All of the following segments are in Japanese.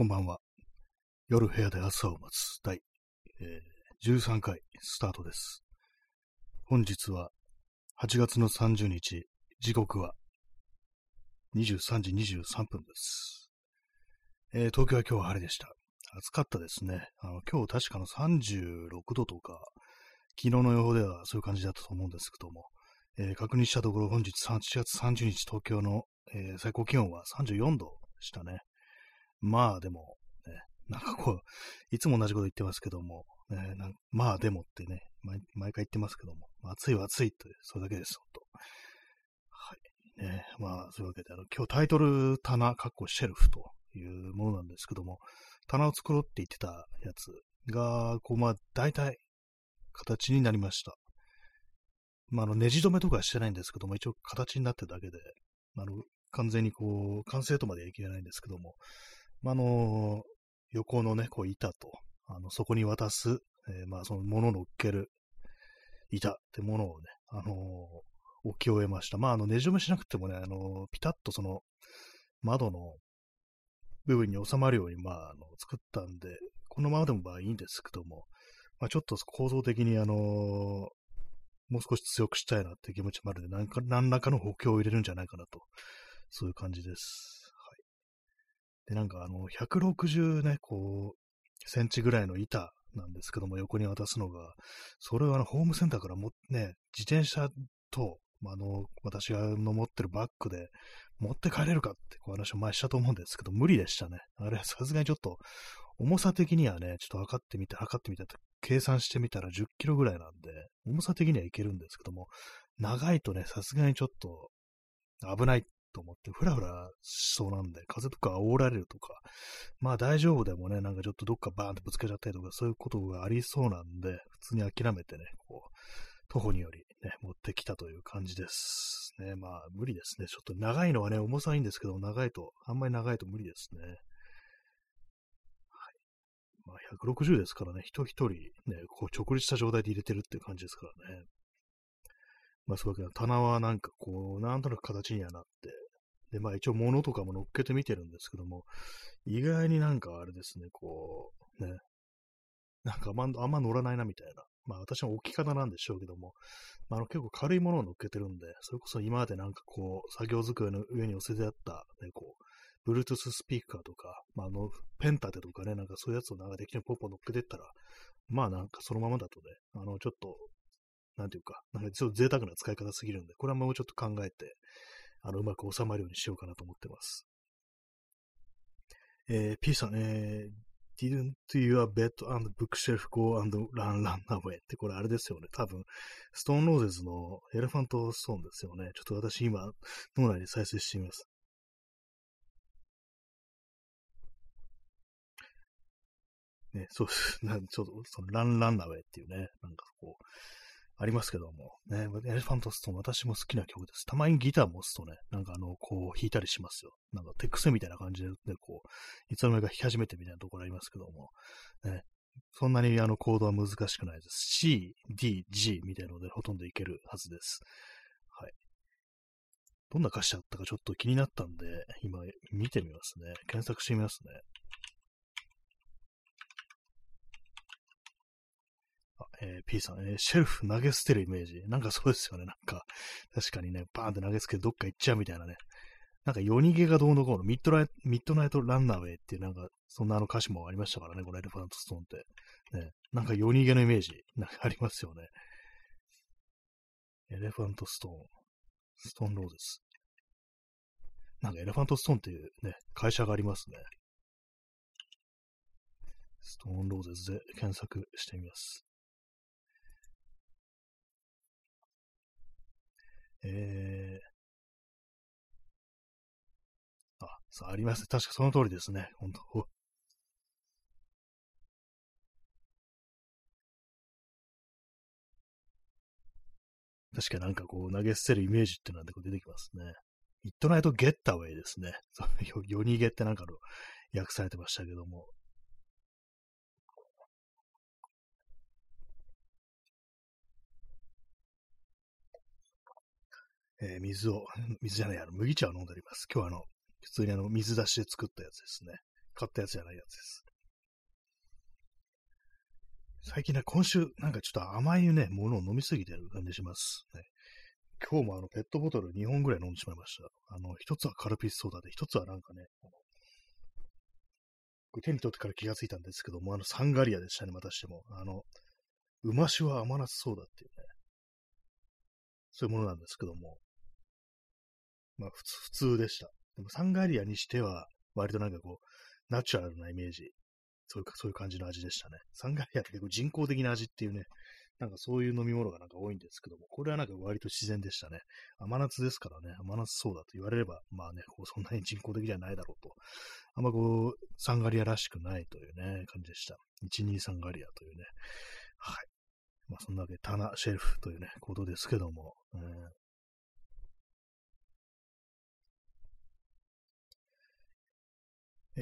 こんばんは。夜部屋で朝を待つ第、えー、13回スタートです。本日は8月の30日、時刻は23時23分です。えー、東京は今日は晴れでした。暑かったですね。あの今日確かの36度とか、昨日の予報ではそういう感じだったと思うんですけども、えー、確認したところ本日8月30日東京の、えー、最高気温は34度でしたね。まあでも、ね、なんかこう、いつも同じこと言ってますけども、ね、まあでもってね、毎毎回言ってますけども、暑いは暑いって、それだけです、ほんと。はい。ね、まあ、そういうわけで、あの、今日タイトル棚、かっこシェルフというものなんですけども、棚を作ろうって言ってたやつが、こう、まあ、大体、形になりました。まあ、あの、ネジ止めとかしてないんですけども、一応形になってるだけで、あの、完全にこう、完成とまではいけないんですけども、まあの、横のね、こう板と、あの、そこに渡す、えー、まあその物を乗っける板ってものをね、あのー、置き終えました。まああの、ねじ止めしなくてもね、あのー、ピタッとその窓の部分に収まるように、まあ、あの、作ったんで、このままでもまあいいんですけども、まあちょっと構造的にあのもう少し強くしたいなって気持ちもあるんで、何か何らかの補強を入れるんじゃないかなと、そういう感じです。で、なんかあの、160ね、こう、センチぐらいの板なんですけども、横に渡すのが、それをあの、ホームセンターからも、ね、自転車と、あ、の、私が持ってるバッグで持って帰れるかってこう話を前したと思うんですけど、無理でしたね。あれ、さすがにちょっと、重さ的にはね、ちょっと測ってみて、測ってみて、計算してみたら10キロぐらいなんで、重さ的にはいけるんですけども、長いとね、さすがにちょっと危ないと思って、ふらふらしそうなんで、風とか煽られるとか、まあ大丈夫でもね、なんかちょっとどっかバーンとぶつけちゃったりとか、そういうことがありそうなんで、普通に諦めてね、こう、徒歩によりね、持ってきたという感じです。ね、まあ無理ですね。ちょっと長いのはね、重さいいんですけど、長いと、あんまり長いと無理ですね。まあ160ですからね、人一人ね、こう直立した状態で入れてるっていう感じですからね。まあそういうわけで、棚はなんかこう、なんとなく形にはなって、で、まあ一応物とかも乗っけてみてるんですけども、意外になんかあれですね、こう、ね、なんかあんまあんま乗らないなみたいな。まあ私は置き方なんでしょうけども、まあ、あの結構軽いものを乗っけてるんで、それこそ今までなんかこう、作業机の上に寄せてあった、ね、こう、Bluetooth スピーカーとか、まあ、あの、ペンタテとかね、なんかそういうやつをなんかできるポンポン乗っけてったら、まあなんかそのままだとね、あの、ちょっと、なんていうか、なんかちょっと贅沢な使い方すぎるんで、これはもうちょっと考えて、あの、うまく収まるようにしようかなと思ってます。えー、P さん、えー、didn't your bed and bookshelf go and run run away? ってこれあれですよね。多分、ストーンローゼズのエレファントストーンですよね。ちょっと私今、脳内に再生してみます。ね、そうです。なんちょっと、その、ランランナウェイっていうね、なんかこう、ありますけども、ね、エレファントストーン私も好きな曲です。たまにギターも押すとね、なんかあの、こう弾いたりしますよ。なんか手癖みたいな感じで、ね、こう、いつの間にか弾き始めてみたいなところありますけども、ね、そんなにあのコードは難しくないです。C、D、G みたいなのでほとんどいけるはずです。はい。どんな歌詞だったかちょっと気になったんで、今見てみますね。検索してみますね。えー、P さん、えー、シェルフ投げ捨てるイメージ。なんかそうですよね。なんか、確かにね、バーンって投げつけてどっか行っちゃうみたいなね。なんか夜逃げがどうのこうの、 midnight、midnight runaway っていうなんか、そんなあの歌詞もありましたからね、このエレファントストーンって。ね、なんか夜逃げのイメージ、なんかありますよね。エレファントストーン、ストーンローゼス。なんかエレファントストーンっていうね、会社がありますね。ストーンローゼスで検索してみます。えー、あ、さあ、あります。確かその通りですね。本当確かなんかこう投げ捨てるイメージってなんでこう出てきますね。ミッドナイトゲッタウェイですね。夜逃げってなんかの訳されてましたけども。えー、水を、水じゃない、あの、麦茶を飲んでおります。今日はあの、普通にあの、水出しで作ったやつですね。買ったやつじゃないやつです。最近ね、今週、なんかちょっと甘いね、ものを飲みすぎてる感じします。ね、今日もあの、ペットボトル2本ぐらい飲んでしまいました。あの、一つはカルピスソーダで、一つはなんかね、これ手に取ってから気がついたんですけども、あの、サンガリアでしたね、またしても。あの、うましは甘夏ソーダっていうね、そういうものなんですけども、まあ、普通、普通でした。でも、サンガリアにしては、割となんかこう、ナチュラルなイメージ、そういうか、そういう感じの味でしたね。サンガリアって結構人工的な味っていうね、なんかそういう飲み物がなんか多いんですけども、これはなんか割と自然でしたね。甘夏ですからね、甘夏そうだと言われれば、まあね、こうそんなに人工的じゃないだろうと。あんまこう、サンガリアらしくないというね、感じでした。12サンガリアというね。はい。まあそんなわけで棚、シェルフというね、ことですけども、えー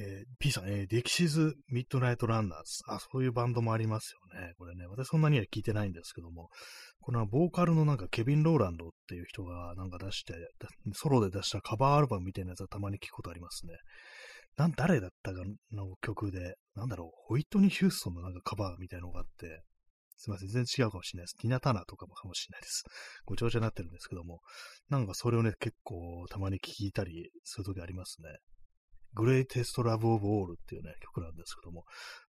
えー、P さん、えー、デキシズ・ミッドナイト・ランナーズ。あ、そういうバンドもありますよね。これね、私そんなには聞いてないんですけども、このボーカルのなんかケビン・ローランドっていう人がなんか出して、ソロで出したカバーアルバムみたいなやつはたまに聞くことありますね。なん、誰だったかの曲で、なんだろう、ホイットニー・ヒューストンのなんかカバーみたいなのがあって、すいません、全然違うかもしれないです。ティナ・ターナーとかもかもしれないです。ごちゃごちゃになってるんですけども、なんかそれをね、結構たまに聞いたりするときありますね。グレイテストラブオブオールっていうね、曲なんですけども、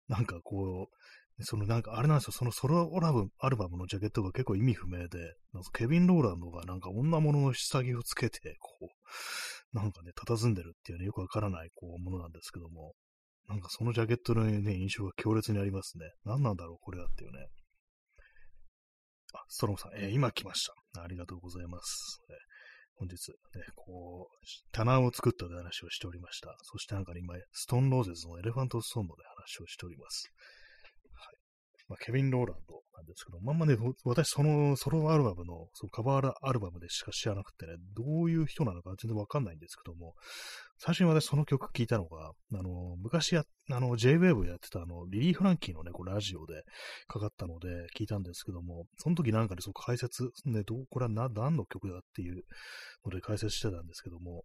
なんかこう、そのなんかあれなんですよ、そのソロラブアルバムのジャケットが結構意味不明で、なんかケビン・ローランドがなんか女物の下着をつけて、こう、なんかね、佇んでるっていうね、よくわからないこうものなんですけども、なんかそのジャケットのね、印象が強烈にありますね。何なんだろう、これはっていうね。あ、ストロムさん、えー、今来ました。ありがとうございます。えー本日、ね、こう、棚を作ったという話をしておりました。そしてなんか、今、ストーンローゼズのエレファントストーンの話をしております。はい。まあ、ケビン・ローランドなんですけど、まんまね、私、そのソロアルバムの、そのカバーアルバムでしか知らなくてね、どういう人なのか全然わかんないんですけども、最初に私その曲聴いたのが、あの、昔や、あの、J-Wave やってたあの、リリー・フランキーのね、こうラジオでかかったので聞いたんですけども、その時なんかでそう解説、ね、どう、これはな、何の曲だっていうので解説してたんですけども、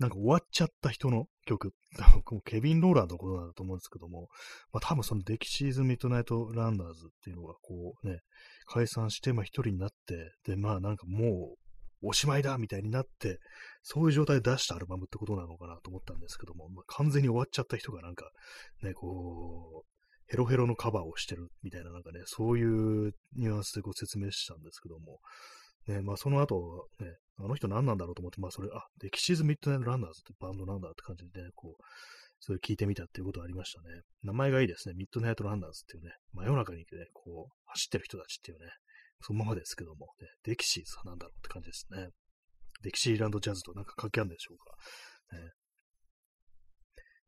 なんか終わっちゃった人の曲、ケビン・ローランドのことなんだと思うんですけども、まあ多分そのデキシーズ・ミッドナイト・ランナーズっていうのがこうね、解散して、まあ一人になって、で、まあなんかもうおしまいだみたいになって、そういう状態で出したアルバムってことなのかなと思ったんですけども、まあ、完全に終わっちゃった人がなんか、ね、こう、ヘロヘロのカバーをしてるみたいななんかね、そういうニュアンスでご説明したんですけども、ね、まあその後、ね、あの人何なんだろうと思って、まあそれ、あ、デキシーズ・ミッドナイト・ランナーズってバンドなんだって感じでね、こう、それ聞いてみたっていうことがありましたね。名前がいいですね。ミッドナイト・ランナーズっていうね、真夜中にね、こう、走ってる人たちっていうね、そのままですけども、ね、デキシーズは何だろうって感じですね。デキシーランドジャズとなんか関係あるんでしょうか。ね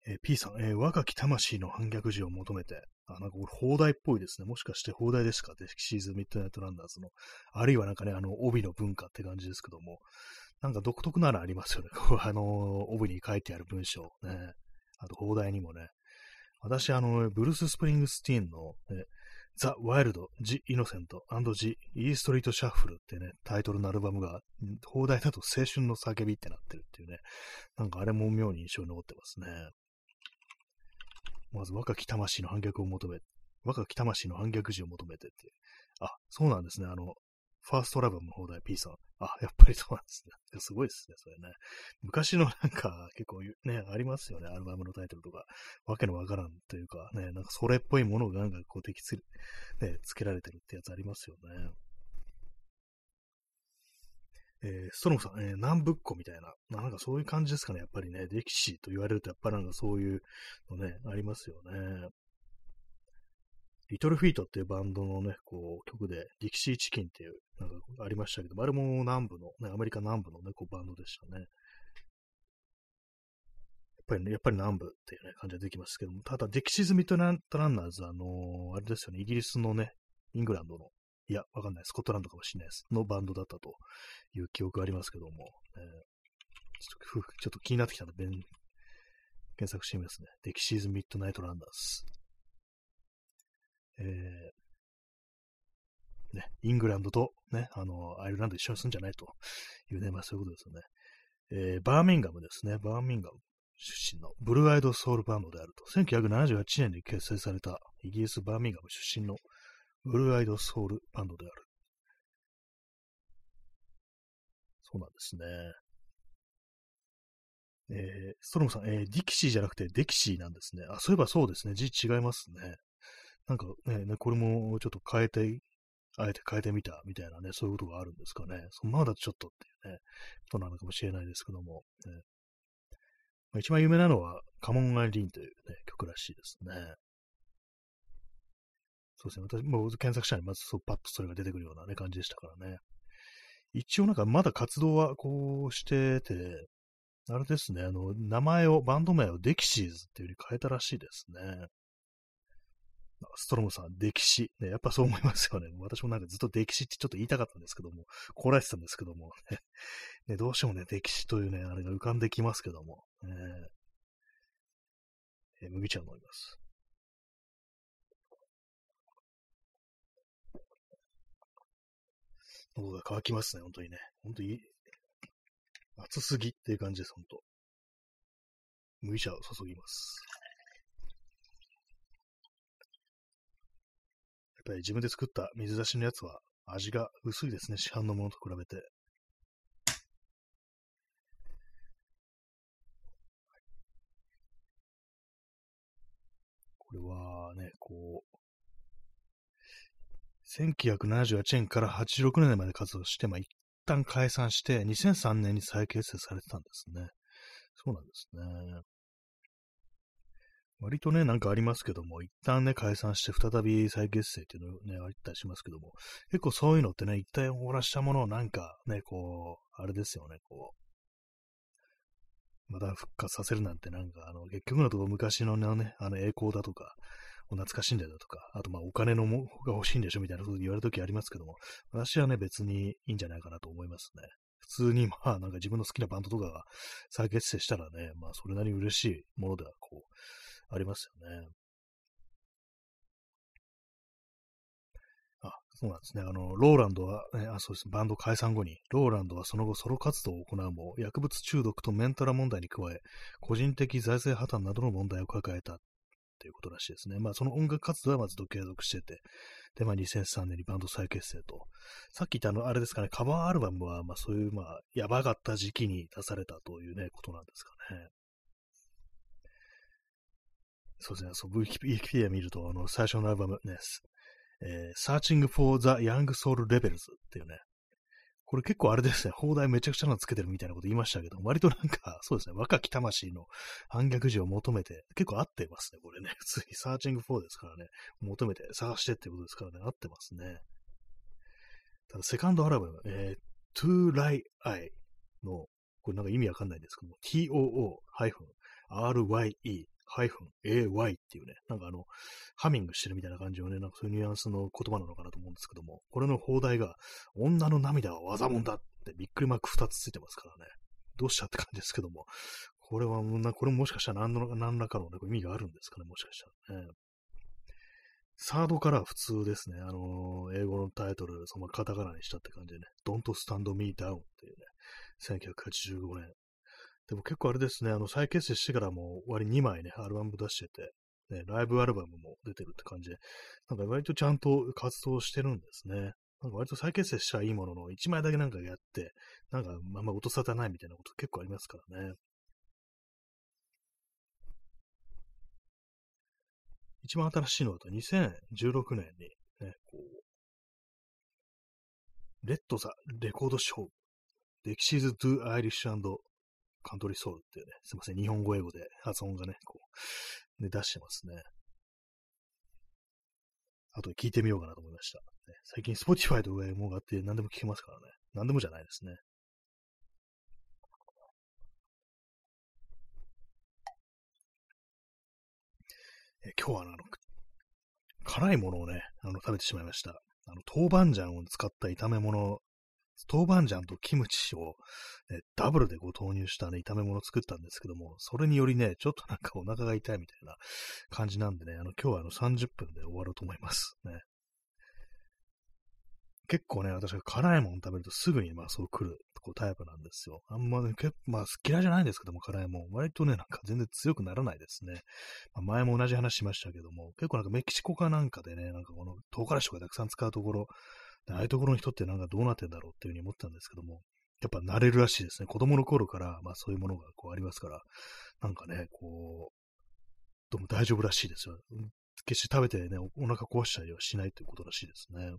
えー、P さん、えー、若き魂の反逆児を求めて、あ、なんかこれ邦題っぽいですね。もしかして邦題ですか？デキシーズ・ミッドナイト・ランナーズの。あるいはなんかね、あの、帯の文化って感じですけども、なんか独特ならありますよね。こあの、帯に書いてある文章。ね。あと、邦題にもね。私、あの、ブルース・スプリングスティーンの、ね、 The Wild, the Innocent, the E Street Shuffle ってね、タイトルのアルバムが、邦題だと青春の叫びってなってるっていうね、なんかあれも妙に印象に残ってますね。まず若き魂の反逆を求め、若き魂の反逆時を求めてっていう。あ、そうなんですね。あの、ファーストラブの放題 P さん。あ、やっぱりそうなんですね。すごいですね、それね。昔のなんか結構ね、ありますよね、アルバムのタイトルとか。わけのわからんというか、ね、なんかそれっぽいものがなんかこう、敵つ、ね、つけられてるってやつありますよね。えー、ストロムさん、えー、南部っ子みたいな、なんかそういう感じですかね、やっぱりね、歴史と言われると、やっぱりなんかそういうのね、ありますよね。リトルフィートっていうバンドのね、こう、曲で、ディキシーチキンっていう、なんかありましたけど、あれも南部の、ね、アメリカ南部のね、こうバンドでしたね。やっぱりね、やっぱり南部っていうね、感じができますけども、ただ、ディキシーズ・ミッドランナーズ、あのー、あれですよね、イギリスのね、イングランドの、いや、わかんない、スコットランドかもしれないです、のバンドだったという記憶ありますけども、えー、ちょっと気になってきたので、検索してみますね。ディキシーズ・ミッドナイト・ランナーズ。えー、ね、イングランドとね、あの、アイルランド一緒にするんじゃないというね、まあそういうことですよね。えー、バーミンガムですね。バーミンガム。出身のブルーアイドソウルバンドであると、1978年に結成されたイギリス・バーミンガム出身のブルーアイドソウルバンドである。そうなんですね。えー、ストロムさん、えー、ディキシーじゃなくてデキシーなんですね。あ、そういえばそうですね。字違いますね。なんかね、ねこれもちょっと変えて、あえて変えてみたみたいなね、そういうことがあるんですかね。そのままだとちょっとっていうね、ことなのかもしれないですけども。ねまあ、一番有名なのは、カモン・アイリーンという、ね、曲らしいですね。そうですね。私、もう検索者にまずそうパッとそれが出てくるようなね、感じでしたからね。一応なんかまだ活動はこうしてて、あれですね、あの、名前を、バンド名をデキシーズっていう風に変えたらしいですね。ストロムさん、歴史。ね、やっぱそう思いますよね。私もなんかずっと歴史ってちょっと言いたかったんですけども、こらえてたんですけども、ね、どうしてもね、歴史というね、あれが浮かんできますけども、ね、えー、麦茶飲みます。喉が渇きますね、本当にね。本当に、暑すぎっていう感じです、本当。麦茶を注ぎます。っぱり自分で作った水出しのやつは味が薄いですね、市販のものと比べて。これはね、こう、1978年から86年まで活動して、まあ、一旦解散して、2003年に再結成されてたんですね。そうなんですね。割とね、なんかありますけども、一旦ね、解散して再び再結成っていうのね、あったりしますけども、結構そういうのってね、一旦終わらしたものをなんかね、こう、あれですよね、こう、また復活させるなんてなんか、あの、結局のところ昔のね、あの栄光だとか、懐かしいんでだとか、あとまあお金のもが欲しいんでしょみたいなこと言われるときありますけども、私はね、別にいいんじゃないかなと思いますね。普通にまあなんか自分の好きなバンドとかが再結成したらね、まあそれなりに嬉しいものではこう、ありますよね。あ、そうなんですね。あの、ローランドは、ね、あ、そうです。バンド解散後に、ローランドはその後ソロ活動を行うも、薬物中毒とメンタル問題に加え、個人的財政破綻などの問題を抱えたということらしいですね。まあ、その音楽活動はまずと継続してて、で、まあ、2003年にバンド再結成と。さっき言ったあの、あれですかね、カバーアルバムは、まあ、そういう、まあ、やばかった時期に出されたというね、ことなんですかね。そうですね、そう、ウィキペディア見ると、あの、最初のアルバムね、えー、Searching for the Young Soul Rebels っていうね、これ結構あれですね、放題めちゃくちゃなのつけてるみたいなこと言いましたけど、割となんか、そうですね、若き魂の反逆児を求めて、結構合ってますね、これね。普通に。Searching for ですからね、求めて、探してってことですからね、合ってますね。ただ、セカンドアルバム、えー、To Lie I の、これなんか意味わかんないんですけども、TOO-RYE AY っていうね、なんかあの、ハミングしてるみたいな感じのね、なんかそういうニュアンスの言葉なのかなと思うんですけども、これの放題が、女の涙は技もんだってびっくりマーク2つついてますからね。どうしたって感じですけども、これは、これもしかしたら何の何らかの、ね、意味があるんですかね、もしかしたらね。サードからは普通ですね。あのー、英語のタイトル、そのカタカナにしたって感じでね、Don't Stand Me Down っていうね、1985年でも結構あれですね、あの、再結成してからも割2枚ね、アルバム出してて、ね、ライブアルバムも出てるって感じで、なんか割とちゃんと活動してるんですね。なんか割と再結成したらいいものの、1枚だけなんかやって、なんかあんま音沙汰ないみたいなこと結構ありますからね。一番新しいのだと2016年にね、こう、レッドザ・レコードショー、歴史ズ・ドゥ・アイリッシュカントリーソウルっていうね、すいません、日本語英語で発音がね、こう、ね、出してますね。あと聞いてみようかなと思いました。ね、最近 Spotify とかいうものがあって何でも聞けますからね。何でもじゃないですね。え今日はあの、辛いものをね、あの、食べてしまいました。あの、豆板醤を使った炒め物豆板醤とキムチを、ね、ダブルでこう投入したね、炒め物を作ったんですけども、それによりね、ちょっとなんかお腹が痛いみたいな感じなんでね、あの、今日はあの30分で終わろうと思います。ね。結構ね、私は辛いもの食べるとすぐにまあそう来るこうタイプなんですよ。あんまね、結まあ嫌いじゃないんですけども、辛いもん。割とね、なんか全然強くならないですね。まあ、前も同じ話しましたけども、結構なんかメキシコかなんかでね、なんかこの唐辛子とかたくさん使うところ、ああいうところの人ってなんかどうなってんだろうっていうふうに思ったんですけども、やっぱ慣れるらしいですね。子供の頃から、まあそういうものがこうありますから、なんかね、こう、どうも大丈夫らしいですよ。決して食べてね、お腹壊したりはしないということらしいですね。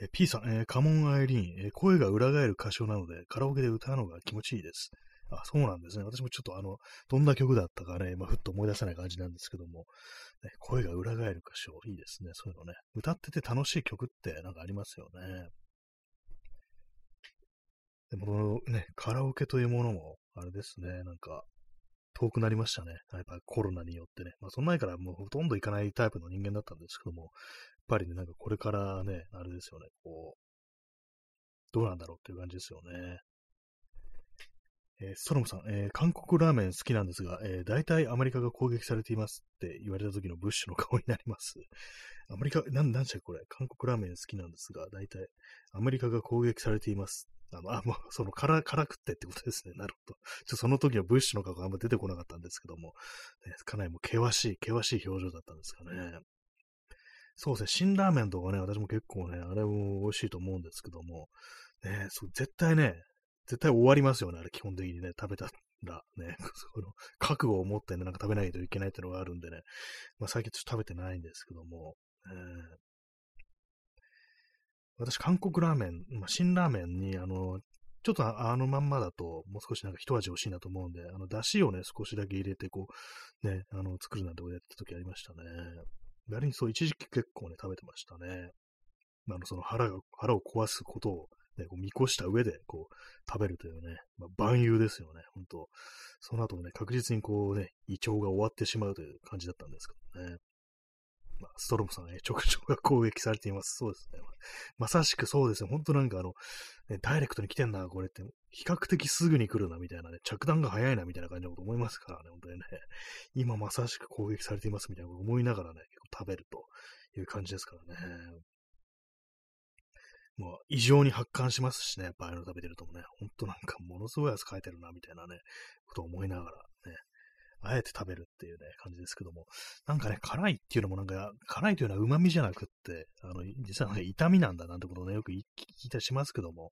え P さん、えー、カモン・アイリーン、えー、声が裏返る歌唱なので、カラオケで歌うのが気持ちいいです。あ、そうなんですね。私もちょっとあの、どんな曲だったかね、まあ、ふっと思い出せない感じなんですけども、ね、声が裏返る歌唱、いいですね。そういうのね。歌ってて楽しい曲ってなんかありますよね。でも、ね、カラオケというものも、あれですね、なんか、遠くなりましたね。やっぱコロナによってね。まあ、その前からもうほとんど行かないタイプの人間だったんですけども、やっぱりね、なんかこれからね、あれですよね、こう、どうなんだろうっていう感じですよね。えー、ストロムさん、えー、韓国ラーメン好きなんですが、えー、大体アメリカが攻撃されていますって言われた時のブッシュの顔になります。アメリカ、なん、なんでしょこれ。韓国ラーメン好きなんですが、大体アメリカが攻撃されていますあの、あ、もう、その、辛、辛くってってことですね。なるほど。ちょその時のブッシュの顔があんま出てこなかったんですけども、ね、かなりもう険しい、険しい表情だったんですかね。そうですね、辛ラーメンとかね、私も結構ね、あれも美味しいと思うんですけども、ね、そう絶対ね、絶対終わりますよね、あれ基本的にね、食べたら、ね、その覚悟を持ってね、なんか食べないといけないっていうのがあるんでね、まあ最近ちょっと食べてないんですけども、えー、私、韓国ラーメン、まあ、辛ラーメンに、あの、ちょっとあのまんまだと、もう少しなんか一味欲しいなと思うんで、あの、出汁をね、少しだけ入れて、こう、ね、あの、作るなんてことやった時ありましたね。割にそう、一時期結構ね、食べてましたね。あの、その腹が、腹を壊すことを、ね、こう見越した上で、こう、食べるというね、まあ、万有ですよね、本当その後もね、確実にこうね、胃腸が終わってしまうという感じだったんですけどね。まあ、ストロムさんね、直腸が攻撃されています。そうですね。まさしくそうですよ。本当なんかあの、ね、ダイレクトに来てんな、これって。比較的すぐに来るな、みたいなね。着弾が早いな、みたいな感じのこと思いますからね、本当にね。今まさしく攻撃されています、みたいなこと思いながらね、結構食べるという感じですからね。もう異常に発汗しますしね、やっぱああいうの食べてるともね、ほんとなんかものすごいやつ書いてるな、みたいなね、ことを思いながら、あえて食べるっていうね、感じですけども、なんかね、辛いっていうのもなんか、辛いというのは旨味じゃなくって、あの、実はね、痛みなんだなんてことをね、よく聞いたしますけども、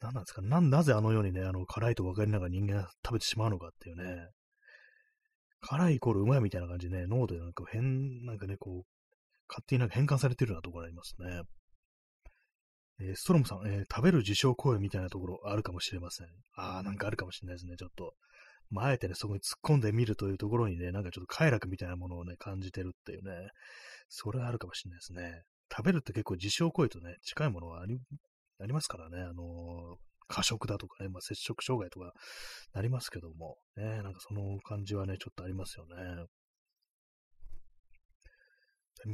何なんですか？な、なぜあのようにね、あの、辛いと分かりながら人間が食べてしまうのかっていうね、辛いイコールうまいみたいな感じでね、脳でなんか変、なんかね、こう、勝手になんか変換されてるようなところありますね。えー、ストロムさん、えー、食べる自称声みたいなところあるかもしれません。ああ、なんかあるかもしれないですね、ちょっと。まあ、あえてね、そこに突っ込んでみるというところにね、なんかちょっと快楽みたいなものをね、感じてるっていうね、それはあるかもしれないですね。食べるって結構自傷行為とね、近いものはありありますからね、あの、過食だとかね、まあ、摂食障害とかなりますけども、ね、なんかその感じはね、ちょっとありますよね。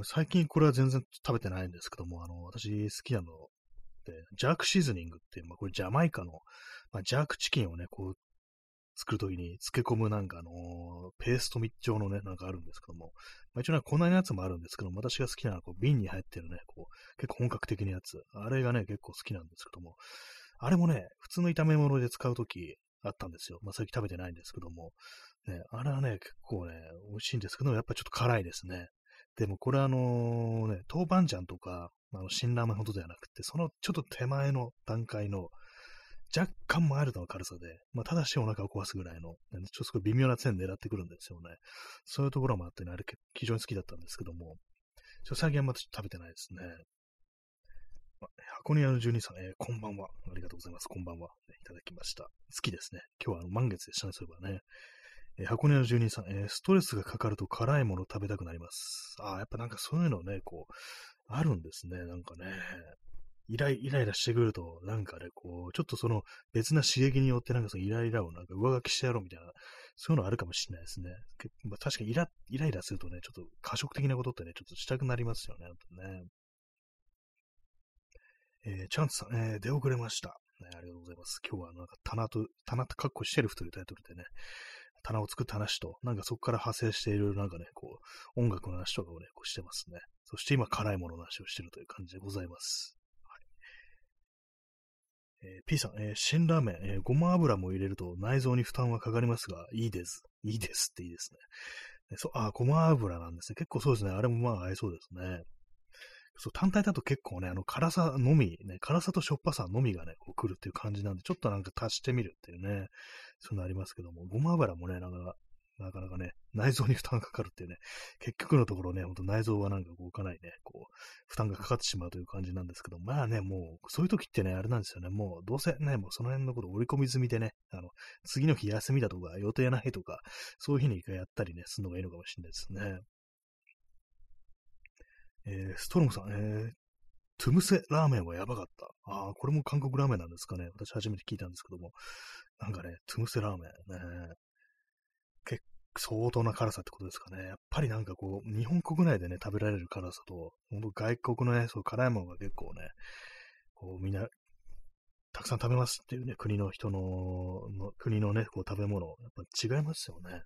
最近これは全然食べてないんですけども、あの、私好きなのって、ジャークシーズニングっていう、まあ、これジャマイカの、まあ、ジャークチキンをね、こう、作るときに漬け込むなんかあの、ペースト状のね、なんかあるんですけども、まあ、一応なんか粉のやつもあるんですけども、私が好きなのはこう瓶に入ってるね、こう、結構本格的なやつ。あれがね、結構好きなんですけども、あれもね、普通の炒め物で使うときあったんですよ。まあ、最近食べてないんですけども、ね、あれはね、結構ね、美味しいんですけども、やっぱちょっと辛いですね。でもこれあのね、豆板醤とか、あの、辛ラーメンほどではなくて、そのちょっと手前の段階の、若干マイルドな軽さで、まあ、ただしお腹を壊すぐらいの、ちょっとすごい微妙な線狙ってくるんですよね。そういうところもあってね、あれ非常に好きだったんですけども、ちょ最近はまだ食べてないですね。ま箱根屋の12さん、えー、こんばんは。ありがとうございます。こんばんは。ね、いただきました。好きですね。今日は満月でしたね、そういえばね。えー、箱根の住人さん、えー、ストレスがかかると辛いもの食べたくなります。ああ、やっぱなんかそういうのね、こう、あるんですね、なんかね。イライイライラしてくると、なんかね、こう、ちょっとその別な刺激によってなんかそのイライラをなんか上書きしてやろうみたいな、そういうのあるかもしれないですね。まあ、確かにイライライラするとね、ちょっと過食的なことってね、ちょっとしたくなりますよね、ね。えー、チャンツさん、えー、出遅れました。ね、ありがとうございます。今日はなんか棚と、棚とカッコシェルフというタイトルでね、棚を作った話と、なんかそこから派生しているなんかね、こう、音楽の話とかをね、こうしてますね。そして今、辛いものの話をしてるという感じでございます。えー、P さん、えー、辛ラーメン、えー、ごま油も入れると内臓に負担はかかりますが、いいです。いいですっていいですね。そうあ、ごま油なんですね。結構そうですね。あれもまあ合いそうですね。そう、単体だと結構ね、あの、辛さのみ、ね、辛さとしょっぱさのみがね、こう来るっていう感じなんで、ちょっとなんか足してみるっていうね、そういうのありますけども、ごま油もね、なんか、なかなかね、内臓に負担がかかるっていうね、結局のところね、ほんと内臓はなんかこうかないね、こう、負担がかかってしまうという感じなんですけど、まあね、もう、そういう時ってね、あれなんですよね、もう、どうせね、もうその辺のこと織り込み済みでね、あの、次の日休みだとか、予定ないとか、そういう日にやったりね、するのがいいのかもしれないですね。えー、ストロムさん、えー、トゥムセラーメンはやばかった。ああ、これも韓国ラーメンなんですかね。私初めて聞いたんですけども。なんかね、トゥムセラーメンね。相当な辛さってことですかね。やっぱりなんかこう、日本国内でね、食べられる辛さと、本当外国のね、そう辛いものが結構ね、こうみんな、たくさん食べますっていうね、国の人の、の国のね、こう食べ物、やっぱ違いますよね。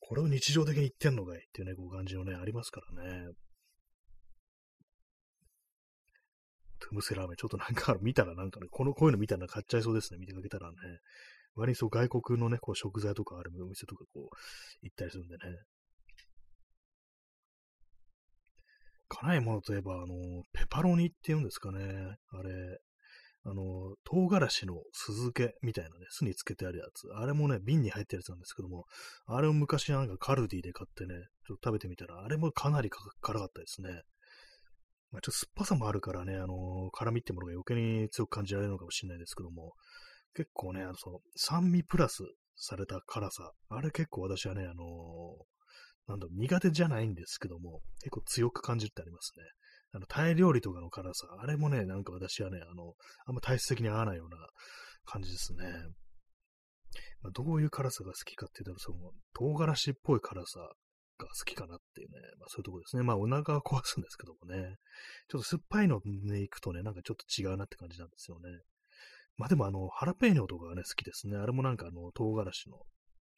これを日常的に言ってんのかいっていうね、こう感じのね、ありますからね。トゥムセラーメン、ちょっとなんか見たらなんかね、この、こういうの見たら買っちゃいそうですね。見てかけたらね。割にそう外国のね、こう食材とかあるお店とかこう、行ったりするんでね。辛いものといえば、あの、ペパロニっていうんですかね。あれ、あの、唐辛子の酢漬けみたいなね、酢につけてあるやつ。あれもね、瓶に入ってるやつなんですけども、あれを昔なんかカルディで買ってね、ちょっと食べてみたら、あれもかなり辛かったですね。まあ、ちょっと酸っぱさもあるからね、あの、辛みってものが余計に強く感じられるのかもしれないですけども、結構ね、あの、その、酸味プラスされた辛さ、あれ結構私はね、あのなんだろ、苦手じゃないんですけども、結構強く感じるってありますね。あの、タイ料理とかの辛さ、あれもね、なんか私はね、あの、あんま体質的に合わないような感じですね。まあ、どういう辛さが好きかって言ったら、その、唐辛子っぽい辛さが好きかなっていうね、まあそういうとこですね。まあお腹は壊すんですけどもね、ちょっと酸っぱいのね、行くとね、なんかちょっと違うなって感じなんですよね。まあでもあの、ハラペーニョとかがね、好きですね。あれもなんかあの、唐辛子の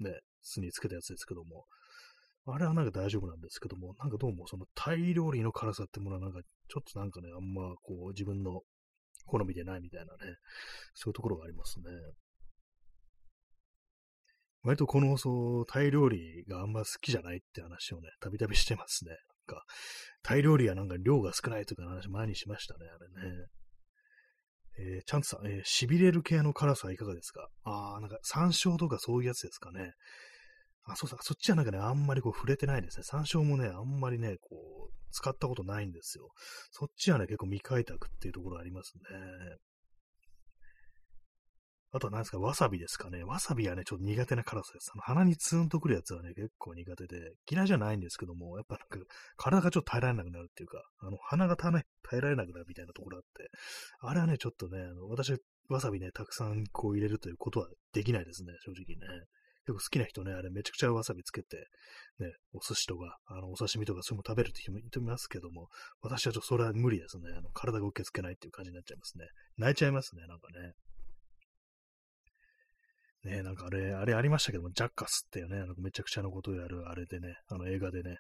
ね、酢につけたやつですけども、あれはなんか大丈夫なんですけども、なんかどうもそのタイ料理の辛さってものはなんかちょっとなんかね、あんまこう自分の好みでないみたいなね、そういうところがありますね。割とこの放送、タイ料理があんま好きじゃないって話をね、たびたびしてますね。なんか、タイ料理はなんか量が少ないとかの話前にしましたね、あれね。えー、チャンツさ、えー、痺れる系の辛さはいかがですか？あー、なんか山椒とかそういうやつですかね。あ、そうそう、そっちはなんかね、あんまりこう触れてないですね。山椒もね、あんまりね、こう、使ったことないんですよ。そっちはね、結構未開拓っていうところありますね。あとは何ですか、わさびですかね。わさびはね、ちょっと苦手な辛さです。あの鼻にツーンとくるやつはね、結構苦手で、嫌いじゃないんですけども、やっぱなんか、体がちょっと耐えられなくなるっていうか、あの、鼻が耐えられなくなるみたいなところあって、あれはね、ちょっとね、あの私、わさびね、たくさんこう入れるということはできないですね、正直ね。結構好きな人ね、あれめちゃくちゃわさびつけて、ね、お寿司とか、あの、お刺身とかそういうの食べるって人もいますけども、私はちょっとそれは無理ですね。あの、体が受け付けないっていう感じになっちゃいますね。泣いちゃいますね、なんかね。ね、なんかあれ、あれありましたけども、ジャッカスっていうね、あのめちゃくちゃなことをやるあれでね、あの映画でね、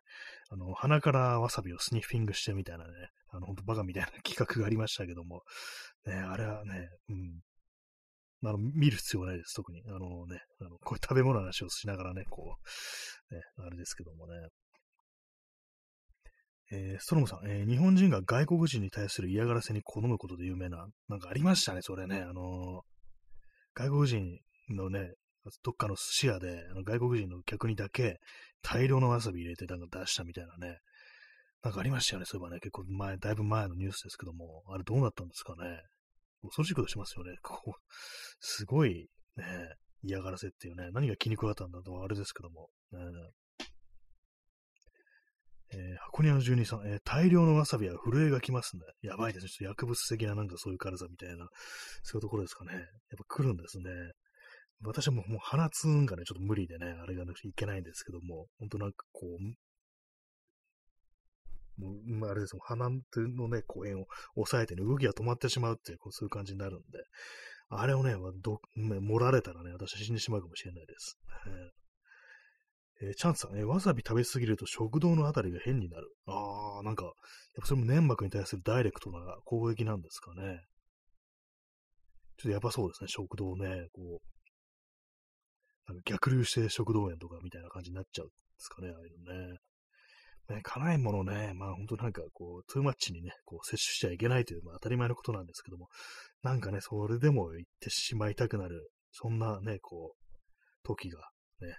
あの、鼻からわさびをスニッフィングしてみたいなね、あの、ほんとバカみたいな企画がありましたけども、ね、あれはね、うん。あの、見る必要ないです、特に。あのね、あの、こういう食べ物の話をしながらね、こう、ね、あれですけどもね。えー、ストロムさん、えー、日本人が外国人に対する嫌がらせに好むことで有名な、なんかありましたね、それね。あのー、外国人のね、どっかの寿司屋で、あの外国人の客にだけ大量のわさび入れてなんか出したみたいなね、なんかありましたよね、そういえばね、結構前、だいぶ前のニュースですけども、あれどうなったんですかね。恐ろしいことしますよね。こう、すごいね、嫌がらせっていうね、何が気に食わったんだとあれですけども、ね、えー、箱庭の住人さん、えー、大量のわさびは震えがきますね。やばいですね。ちょっと薬物的ななんかそういう辛さみたいな、そういうところですかね。やっぱ来るんですね。私はもうもう鼻つんがね、ちょっと無理でね、あれがね、いけないんですけども、ほんとなんかこう、もう、あれですも鼻のね、公園を抑えてね、動きが止まってしまうっていう、こうそういう感じになるんで、あれをね、ど盛られたらね、私死んでしまうかもしれないです。えー、チャンスさん、えー、わさび食べ過ぎると食道のあたりが変になる。あー、なんか、やっぱそれも粘膜に対するダイレクトな攻撃なんですかね。ちょっとやばそうですね、食道ね、こう、なんか逆流して食道炎とかみたいな感じになっちゃうんですかね、ああいうのね。ね、辛いものね、まあ本当なんかこう、トゥーマッチにね、こう摂取しちゃいけないという、まあ当たり前のことなんですけども、なんかね、それでも言ってしまいたくなる、そんなね、こう、時がね、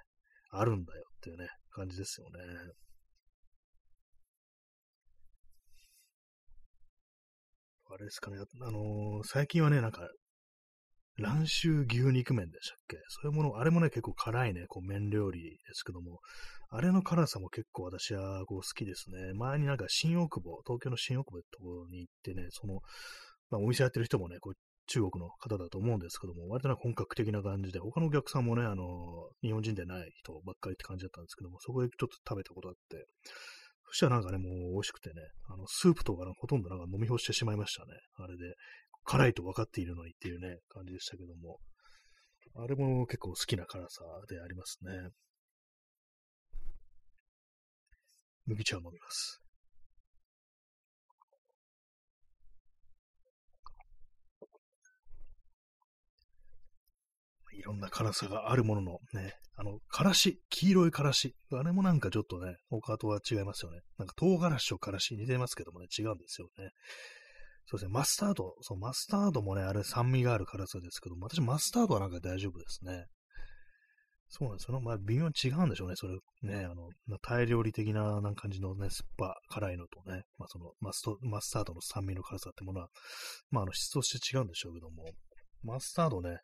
あるんだよっていうね、感じですよね。あれですかね、あのー、最近はね、なんか、卵州牛肉麺でしたっけ？そういうもの、あれもね、結構辛いね、こう麺料理ですけども、あれの辛さも結構私はこう好きですね。前になんか新大久保、東京の新大久保ってところに行ってね、その、まあお店やってる人もね、こう中国の方だと思うんですけども、割とな本格的な感じで、他のお客さんもね、あの、日本人でない人ばっかりって感じだったんですけども、そこでちょっと食べたことあって、そしたらなんかね、もう美味しくてね、あの、スープとかのほとんどなんか飲み干してしまいましたね。あれで。辛いと分かっているのにっていうね、感じでしたけども。あれも結構好きな辛さでありますね。麦茶を飲みます。いろんな辛さがあるもののね、あの、からし、黄色いからし。あれもなんかちょっとね、他とは違いますよね。なんか唐辛子とからし似てますけどもね、違うんですよね。そうですね、マスタード、そう、マスタードもね、あれ酸味がある辛さですけども、私マスタードはなんか大丈夫ですね。そうなんですよ。まあ、微妙に違うんでしょうね。それ、ね、あの、タイ料理的なな感じのね、酸っぱ辛いのとね、まあ、そのマスト、マスタードの酸味の辛さってものは、まあ、あの、質として違うんでしょうけども、マスタードね、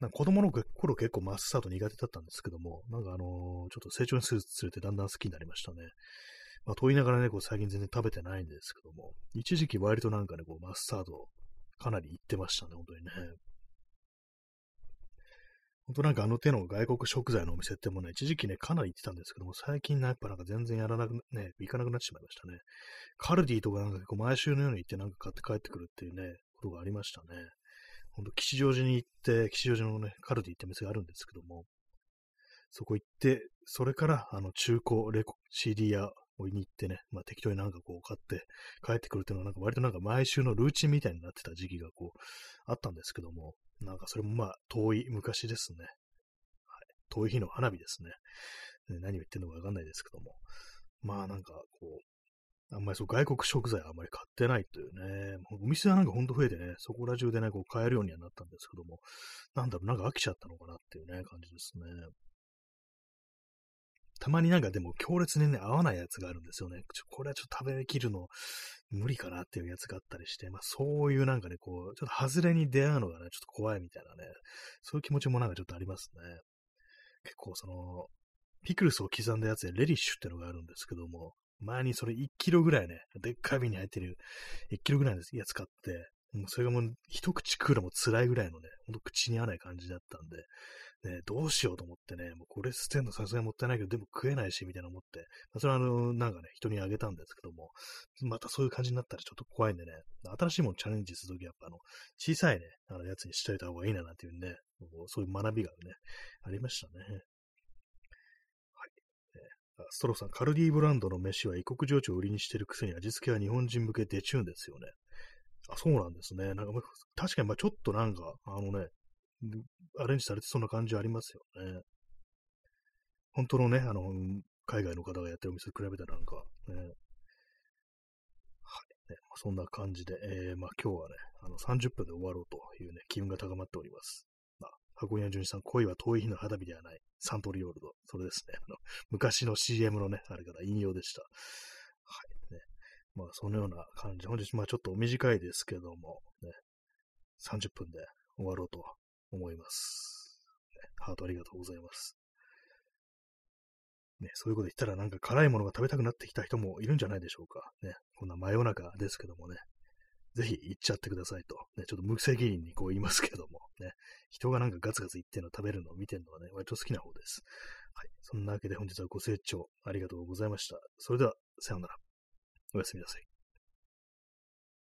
なんか子供の頃結構マスタード苦手だったんですけども、なんかあのー、ちょっと成長にするつれてだんだん好きになりましたね。まあ、と言いながらね、こう最近全然食べてないんですけども、一時期割となんかね、こうマスタードかなりいってましたね、本当にね。本当なんかあの手の外国食材のお店ってもね、一時期ね、かなり行ってたんですけども、最近ね、やっぱなんか全然やらなく、ね、行かなくなってしまいましたね。カルディとかなんか結構毎週のように行ってなんか買って帰ってくるっていうね、ことがありましたね。ほんと吉祥寺に行って、吉祥寺のね、カルディって店があるんですけども、そこ行って、それから、あの、中古レコ、CD 屋置いに行ってね、まあ適当になんかこう買って帰ってくるっていうのはなんか割となんか毎週のルーチンみたいになってた時期がこうあったんですけども、なんかそれもまあ遠い昔ですね。はい、遠い日の花火ですね。何を言ってんのかわかんないですけども。まあなんかこう、あんまりそう外国食材はあんまり買ってないというね、お店はなんかほんと増えてね、そこら中でね、こう買えるようにはなったんですけども、なんだろう、なんか飽きちゃったのかなっていうね、感じですね。たまになんかでも強烈にね、合わないやつがあるんですよね。ちょこれはちょっと食べきるの無理かなっていうやつがあったりして、まあそういうなんかね、こう、ちょっと外れに出会うのがね、ちょっと怖いみたいなね、そういう気持ちもなんかちょっとありますね。結構その、ピクルスを刻んだやつでレリッシュってのがあるんですけども、前にそれ1キロぐらいね、でっかい瓶に入ってる1キロぐらいのやつ買って、もうそれがもう一口食うのも辛いぐらいのね、ほんと口に合わない感じだったんで、ね、どうしようと思ってね、もうこれ捨てんのさすがにもったいないけど、でも食えないし、みたいな思って、それはあの、なんかね、人にあげたんですけども、またそういう感じになったらちょっと怖いんでね、新しいものチャレンジするとき、やっぱあの、小さいね、あのやつにしといた方がいいななんていうね、そういう学びがね、ありましたね。はい。ストローさん、カルディブランドの飯は異国情緒を売りにしてるくせに味付けは日本人向けデチューンですよね。あ、そうなんですね。なんか、確かに、まあちょっとなんか、あのね、アレンジされてそうな感じありますよね。本当のね、あの、海外の方がやってるお店と比べたらなんか、ね、はい、ね、そんな感じで、えー、まあ今日はね、あの30分で終わろうというね、気分が高まっております。まあ、箱庭純次さん、恋は遠い日の花火ではない。サントリーオールド。それですね。あの昔の CM のね、あれから引用でした。はい。ね。まあ、そのような感じ。本日、まあちょっと短いですけども、ね、30分で終わろうと思います。ハートありがとうございます。ね、そういうこと言ったらなんか辛いものが食べたくなってきた人もいるんじゃないでしょうか。ね、こんな真夜中ですけどもね、ぜひ行っちゃってくださいと。ね、ちょっと無責任にこう言いますけども、ね、人がなんかガツガツ言ってるの食べるのを見てるのはね、割と好きな方です。はい。そんなわけで本日はご清聴ありがとうございました。それでは、さようなら。おやすみなさい。